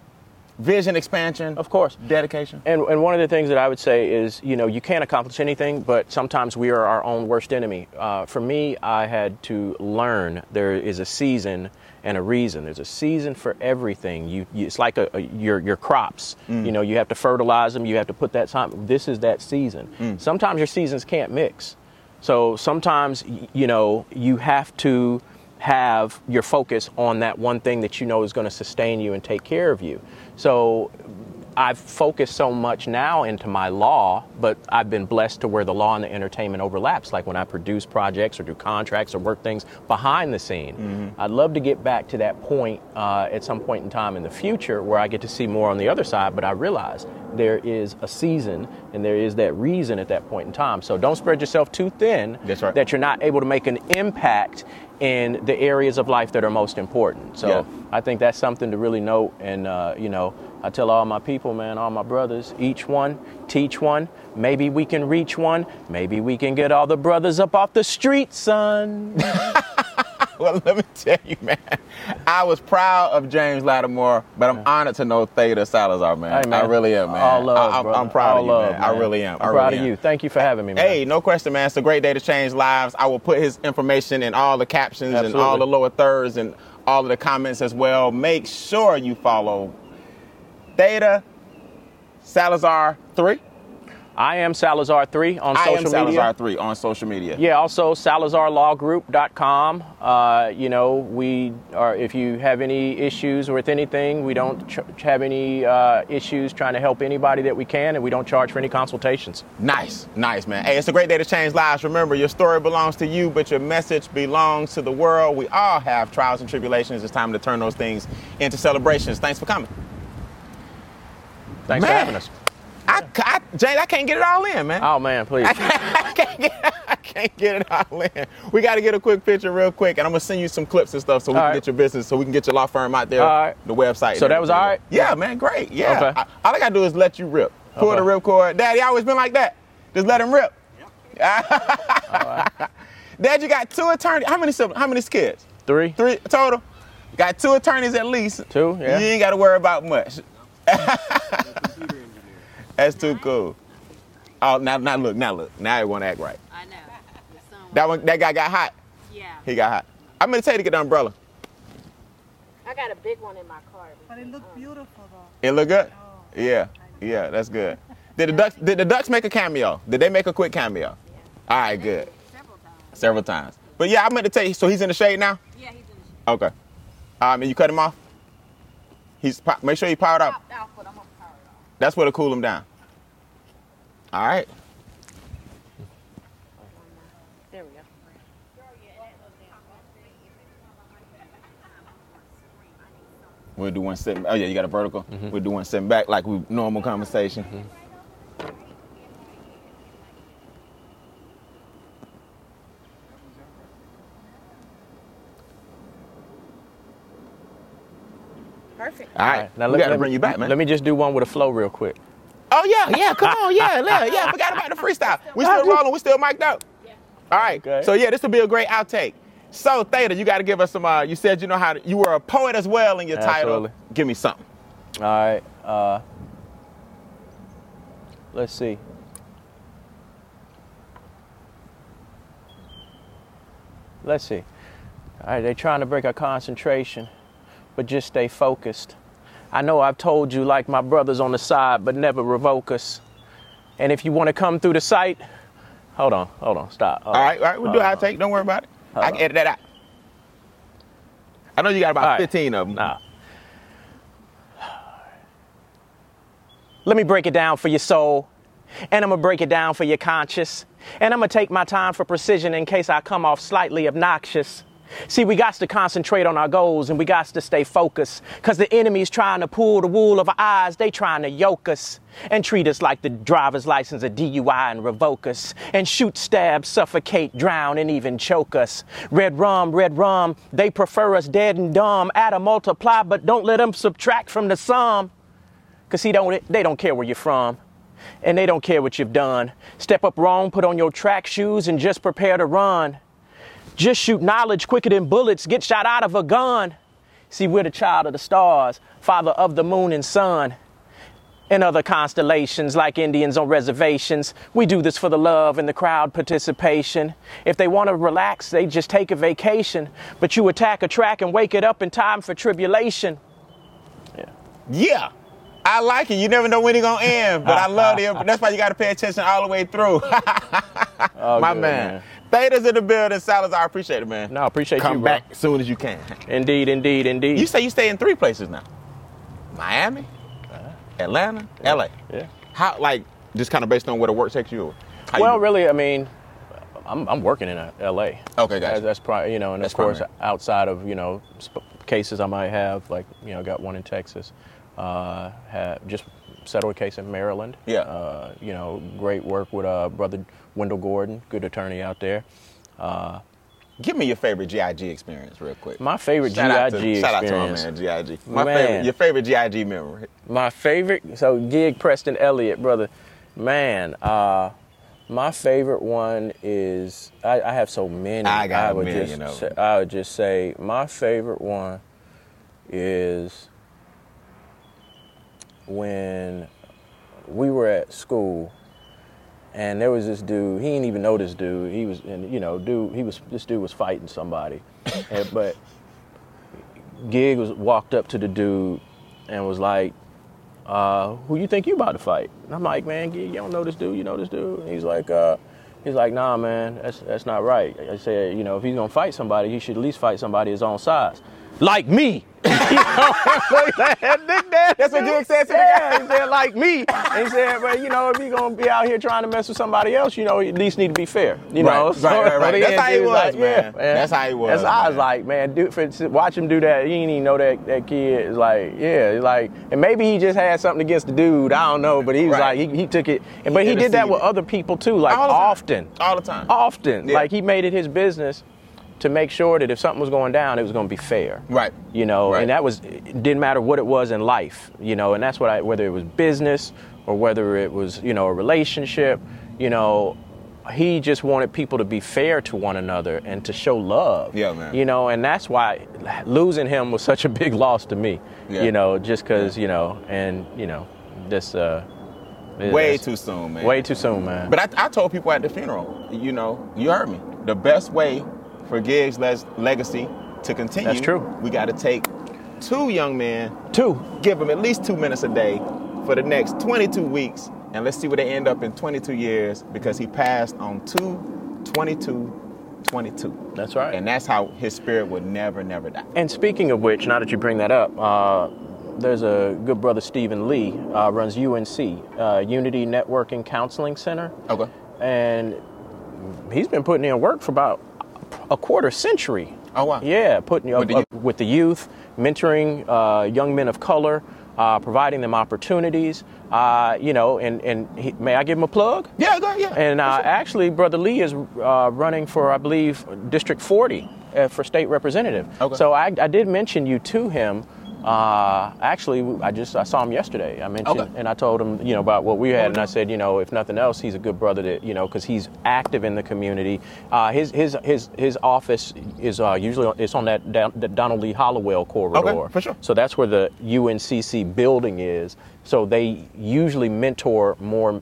vision expansion, Of course. dedication. And, and one of the things that I would say is, you know, you can't accomplish anything, but sometimes we are our own worst enemy. Uh, for me, I had to learn there is a season and a reason. There's a season for everything. You, you it's like a, a, your your crops. Mm. You know, you have to fertilize them. You have to put that time. This is that season. Mm. Sometimes your seasons can't mix. So sometimes, you know, you have to have your focus on that one thing that you know is going to sustain you and take care of you. So I've focused so much now into my law, but I've been blessed to where the law and the entertainment overlaps. Like when I produce projects or do contracts or work things behind the scene. I'd love to get back to that point uh, at some point in time in the future where I get to see more on the other side. But I realize there is a season and there is that reason at that point in time. So don't spread yourself too thin. Right. That you're not able to make an impact in the areas of life that are most important. So Yeah. I think that's something to really note. And, uh, you know, I tell all my people, man, all my brothers, each one, teach one. Maybe we can reach one. Maybe we can get all the brothers up off the street, son. Well, let me tell you, man, I was proud of James Lattimore, but I'm honored to know Theta Salazar, man. Hey, man. I really am, man. All love, I, am brother. I'm proud All of you, love, man. I really am. I'm I really proud am. of you. Thank you for having me, man. Hey, no question, man. It's a great day to change lives. I will put his information in all the captions and all the lower thirds and all of the comments as well. Make sure you follow Theta Salazar 3. I am Salazar3 on I social am media. Salazar 3 on social media. Yeah, also salazarlawgroup.com. Uh, you know, we are, if you have any issues with anything, we don't ch- have any uh, issues trying to help anybody that we can, and we don't charge for any consultations. Nice, nice, man. Hey, it's a great day to change lives. Remember, your story belongs to you, but your message belongs to the world. We all have trials and tribulations. It's time to turn those things into celebrations. Thanks for coming. Thanks Man. for having us. I, I, James, I can't get it all in, man. Oh, man, please. I can't, get, I can't get it all in. We got to get a quick picture real quick, and I'm gonna send you some clips and stuff so we All can right. get your business, so we can get your law firm out there, All right. the website. So that was all right? Yeah, man, great. Yeah. Okay. I- all I gotta do is let you rip. Pull Okay. the rip cord. Daddy always been like that. Just let him rip. Dad, you got two attorneys. How many siblings? How many kids? Three? Three total. Got two attorneys at least. Two, yeah. You ain't got to worry about much. That's too cool. Oh, now, now look, now look, now it won't act right. I know. The sun was- That one, that guy got hot. yeah. He got hot. I'm gonna tell you to get the umbrella. I got a big one in my car. But it looked beautiful though. It look good. Oh. Yeah, yeah, that's good. Did the ducks? Did the ducks make a cameo? Did they make a quick cameo? Yeah. All right, good. Several times. Several times. But yeah, I meant to tell you. So he's in the shade now. Yeah, he's in the shade. Okay. Um, and you cut him off. He's po- make sure he powered up. Popped out, That's what'll cool him down. All right. There we go. We'll do one sitting. Oh yeah, you got a vertical. Mm-hmm. We'll do one sitting back like we normal conversation. Mm-hmm. Perfect. All right. Now, we let- gotta bring you back, man. Let me just do one with a flow real quick. Oh yeah, yeah. Come on, yeah, yeah, yeah. I forgot about the freestyle. We still rolling. We still mic'd up. All right. Okay. So yeah, this will be a great outtake. So Theta, you got to give us some. Uh, you said you know how to, you were a poet as well in your Absolutely. title. Give me something. All right. Uh, let's see. Let's see. All right, they're trying to break our concentration, but just stay focused. I know I've told you, like my brothers on the side, but never revoke us. And if you want to come through the site, hold on, hold on, stop. All right, all right. We'll do Uh, take. Don't worry about it. I can on. edit that out. I know you got about right. 15 of them. Nah. Let me break it down for your soul. And I'm gonna break it down for your conscious. And I'm gonna take my time for precision in case I come off slightly obnoxious. See, we got to concentrate on our goals and we got to stay focused. Cause the enemy's trying to pull the wool of our eyes. They trying to yoke us and treat us like the driver's license of DUI and revoke us. And shoot, stab, suffocate, drown, and even choke us. Red rum, red rum, they prefer us dead and dumb. Add or multiply, but don't let them subtract from the sum. Cause he don't, they don't care where you're from. And they don't care what you've done. Step up wrong, put on your track shoes, and just prepare to run. Just shoot knowledge quicker than bullets get shot out of a gun. See, we're the child of the stars, father of the moon and sun. And other constellations like Indians on reservations. We do this for the love and the crowd participation. If they want to relax, they just take a vacation. But you attack a track and wake it up in time for tribulation. Yeah. Yeah. I like it. You never know when it's gonna end, but I love it. That's why you gotta pay attention all the way through. Oh, My good, man. Theta's in the building. Salazar, I appreciate it, man. No, I appreciate Come you, bro. back as soon as you can. Indeed, indeed, indeed. You say you stay in three places now. Miami, Atlanta, LA. yeah. How like just kind of based on where the work takes you? How Well, really, I mean, I'm, I'm working in uh, L.A. Okay, gotcha. That's, that's probably you know, and That's of course, primary. outside of you know sp- cases I might have, like you know, got one in Texas. Uh, have just settled a case in Maryland. Yeah. Uh, you know, great work with uh, brother Wendell Gordon, good attorney out there. Uh, Give me your favorite GIG experience real quick. my favorite shout out to, GIG shout out to my man GIG. My Man. favorite, your favorite GIG memory. My favorite, so gig Preston Elliott, brother, man. Uh, my favorite one is I, I have so many. I got a would million just of say, I would just say my favorite one is when we were at school and there was this dude he didn't even know this dude he was and you know dude he was this dude was fighting somebody and, but Gig was walked up to the dude and was like, uh, "Who you think you about to fight?" And I'm like, "Man, Gig, you don't know this dude. You know this dude?" And he's like, uh, "He's like, nah, man, that's that's not right." I said, "You know, if he's gonna fight somebody, he should at least fight somebody his own size, like me." you know, That's what Gig said to the yeah, he said like me. And he said, but you know, if you're gonna be out here trying to mess with somebody else, you know, you at least need to be fair. You know, Right, right, right, right. That's how he was like, man. yeah, That's how he was, That's how I was like, man, dude, for, watch him do that, he didn't even know that that kid is like, yeah, like, and maybe he just had something against the dude. I don't know, but he was Right. like, he, he took it, and but he did that with other people too, like All often, All the time. often, Yeah. like he made it his business to make sure that if something was going down, it was going to be fair Right. you know Right. and that was it didn't matter what it was in life you know and that's what i whether it was business or whether it was you know a relationship you know he just wanted people to be fair to one another and to show love Yeah, man. you know and that's why losing him was such a big loss to me Yeah. you know just because you know and you know this uh Way too soon, man. way too soon man But I, I told people at the funeral, you know, you heard me. The best way for Gig's les- legacy to continue, That's true. We got to take two young men, two give them at least two minutes a day for the next 22 weeks, and let's see where they end up in 22 years because he passed on 2 22 22. that's right And that's how his spirit would never, never die. And speaking of which, now that you bring that up, uh, there's a good brother, Stephen Lee, uh, runs UNC, uh, Unity Networking Counseling Center. Okay. And he's been putting in work for about a quarter century. Oh, wow. Yeah, putting With with the with the youth, mentoring uh, young men of color, uh, providing them opportunities. Uh, you know, and and he, may I give him a plug? Yeah, go ahead. Yeah. And uh, sure. actually, Brother Lee is uh, running for, I believe, District 40 uh, for state representative. Okay. So I, I did mention you to him. Uh, actually, I just I saw him yesterday. I mentioned Okay. and I told him, you know, about what we had, and I said, you know, if nothing else, he's a good brother that, you know, because he's active in the community. Uh, his his his his office is uh, usually it's on that, that Donald Lee Hollowell corridor. Okay, for sure. So that's where the UNCC building is. So they usually mentor more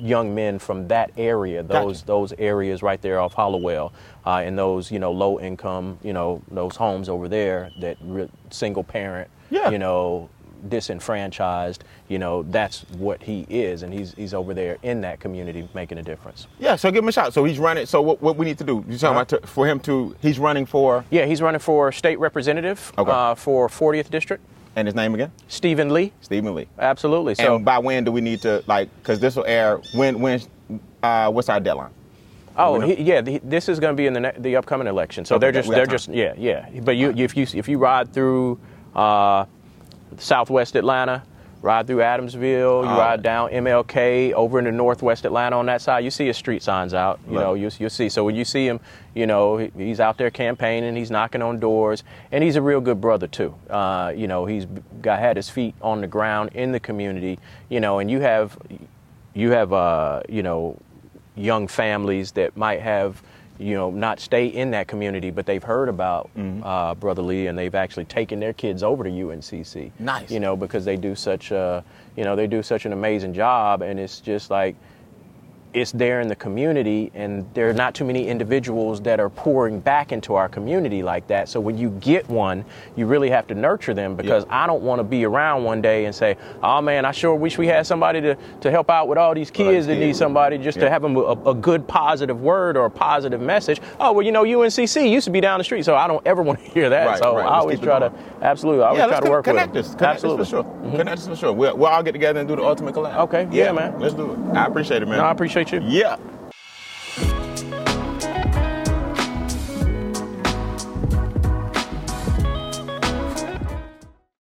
young men from that area, those Gotcha. those areas right there off Hollowell, uh, and those you know low income, you know those homes over there that re- single parent, Yeah. you know disenfranchised, you know that's what he is, and he's he's over there in that community making a difference. Yeah, so give him a shot. So he's running. So what, what we need to do? You're talking Uh-huh. about for him to? He's running for, Yeah, he's running for state representative Okay. uh, for 40th district. and his name again? Stephen Lee, Stephen Lee. absolutely. So and by when do we need to like? Because this will air when? When? Uh, what's our deadline? Oh, he, yeah. The, this is going to be in the ne- the upcoming election, so Okay, they're just they're time. just yeah yeah. But you if you if you ride through uh, Southwest Atlanta, ride through Adamsville, you Oh. ride down MLK over into Northwest Atlanta on that side, you see his street signs out. You Right. know, you you see. So when you see him, you know he, he's out there campaigning, he's knocking on doors, and he's a real good brother too. Uh, you know, he's got had his feet on the ground in the community. You know, and you have you have uh, you know young families that might have you know not stay in that community but they've heard about Mm-hmm. uh, brother lee and they've actually taken their kids over to uncc Nice. you know because they do such a you know they do such an amazing job and it's just like it's there in the community and there are not too many individuals that are pouring back into our community like that so when you get one you really have to nurture them because Yeah. i don't want to be around one day and say oh man i sure wish we had somebody to, to help out with all these kids that need somebody just to have them a, a good positive word or a positive message oh well you know uncc used to be down the street so i don't ever want to hear that Right, so right. i Let's always try to absolutely i always yeah, try to work connect with us. Connect absolutely us for sure. Mm-hmm. Connect us for sure. We'll, we'll all get together and do the ultimate collab. Okay, yeah, man. Let's do it. I appreciate it, man. no, i appreciate you Yeah.